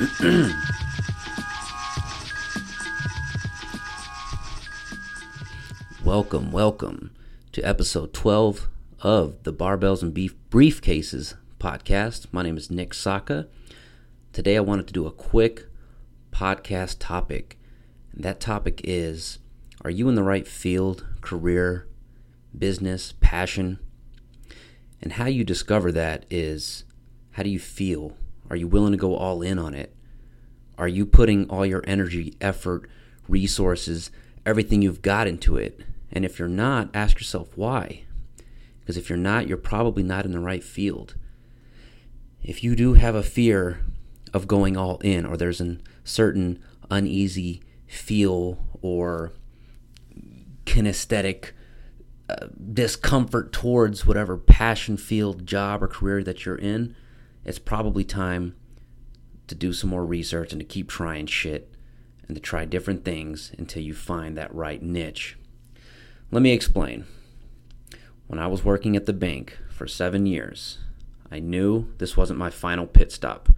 welcome, welcome to episode 12 of the Barbells and Beef Briefcases podcast. My name is Nick Saka. Today I wanted to do a quick podcast topic. And that topic is Are you in the right field, career, business, passion? And how you discover that is how do you feel? Are you willing to go all in on it? Are you putting all your energy, effort, resources, everything you've got into it? And if you're not, ask yourself why. Because if you're not, you're probably not in the right field. If you do have a fear of going all in, or there's a certain uneasy feel or kinesthetic uh, discomfort towards whatever passion field, job, or career that you're in, it's probably time to do some more research and to keep trying shit and to try different things until you find that right niche. Let me explain. When I was working at the bank for seven years, I knew this wasn't my final pit stop.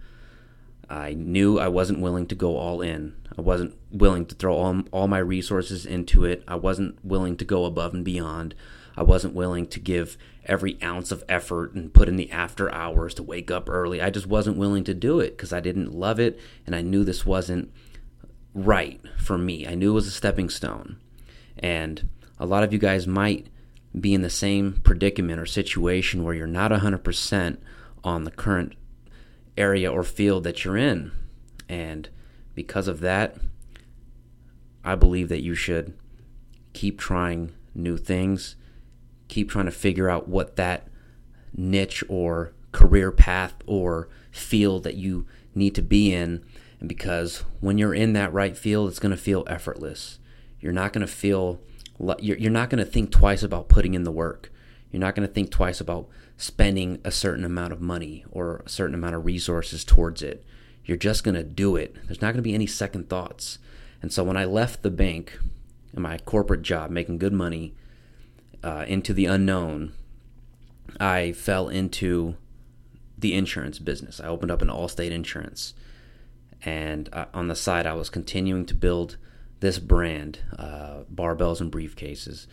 I knew I wasn't willing to go all in. I wasn't willing to throw all, all my resources into it. I wasn't willing to go above and beyond. I wasn't willing to give every ounce of effort and put in the after hours to wake up early. I just wasn't willing to do it because I didn't love it and I knew this wasn't right for me. I knew it was a stepping stone. And a lot of you guys might be in the same predicament or situation where you're not 100% on the current area or field that you're in. And because of that, I believe that you should keep trying new things, keep trying to figure out what that niche or career path or field that you need to be in. And because when you're in that right field, it's going to feel effortless. You're not going to feel, you're not going to think twice about putting in the work. You're not going to think twice about spending a certain amount of money or a certain amount of resources towards it. You're just going to do it. There's not going to be any second thoughts. And so when I left the bank and my corporate job, making good money, uh, into the unknown, I fell into the insurance business. I opened up an Allstate insurance. And uh, on the side, I was continuing to build this brand, uh, barbells and briefcases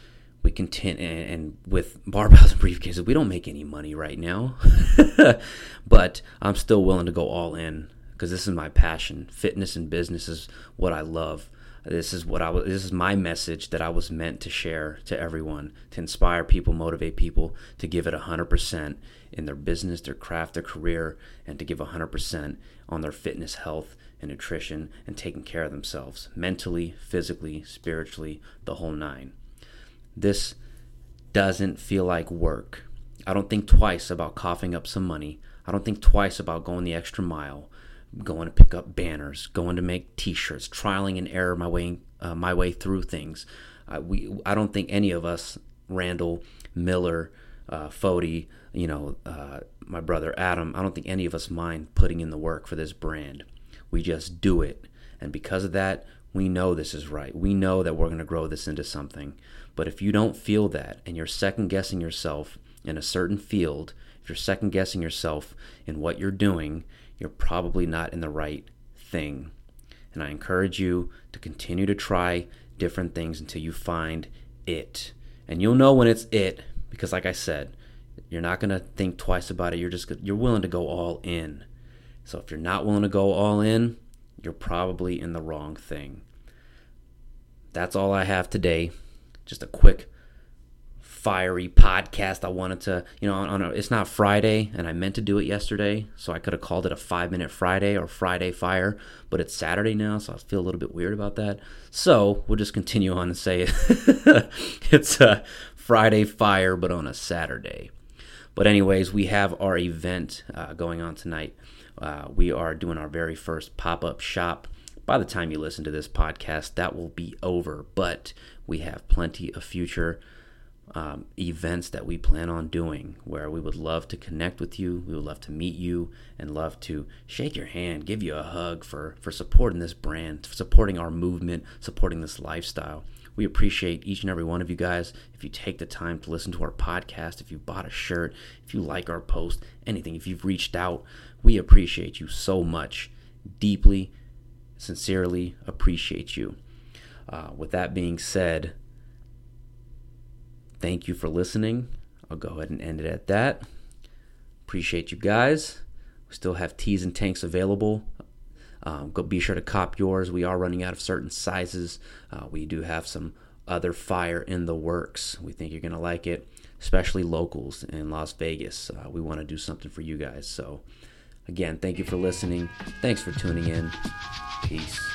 we continue and with barbells and briefcases we don't make any money right now. But i'm still willing to go all in because this is my passion. Fitness and business is what i love. This is what i was this is my message that i was meant to share to everyone to inspire people motivate people to give it 100% in their business their craft their career and to give 100% on their fitness health and nutrition and taking care of themselves mentally physically spiritually the whole nine this doesn't feel like work. I don't think twice about coughing up some money. I don't think twice about going the extra mile, going to pick up banners, going to make T-shirts, trialing and error my way uh, my way through things. Uh, we I don't think any of us, Randall, Miller, uh, Fody, you know, uh, my brother Adam. I don't think any of us mind putting in the work for this brand. We just do it, and because of that, we know this is right. We know that we're going to grow this into something. But if you don't feel that and you're second guessing yourself in a certain field, if you're second guessing yourself in what you're doing, you're probably not in the right thing. And I encourage you to continue to try different things until you find it. And you'll know when it's it because like I said, you're not going to think twice about it. You're just you're willing to go all in. So if you're not willing to go all in, you're probably in the wrong thing. That's all I have today. Just a quick fiery podcast. I wanted to, you know, on a, it's not Friday, and I meant to do it yesterday, so I could have called it a five minute Friday or Friday Fire, but it's Saturday now, so I feel a little bit weird about that. So we'll just continue on and say it's a Friday Fire, but on a Saturday. But anyways, we have our event uh, going on tonight. Uh, we are doing our very first pop up shop. By the time you listen to this podcast, that will be over, but we have plenty of future um, events that we plan on doing where we would love to connect with you. We would love to meet you and love to shake your hand, give you a hug for, for supporting this brand, supporting our movement, supporting this lifestyle. We appreciate each and every one of you guys. If you take the time to listen to our podcast, if you bought a shirt, if you like our post, anything, if you've reached out, we appreciate you so much. deeply, sincerely appreciate you. Uh, with that being said, thank you for listening. I'll go ahead and end it at that. Appreciate you guys. We still have tees and tanks available. Um, go be sure to cop yours. We are running out of certain sizes. Uh, we do have some other fire in the works. We think you're gonna like it, especially locals in Las Vegas. Uh, we want to do something for you guys. So, again, thank you for listening. Thanks for tuning in. Peace.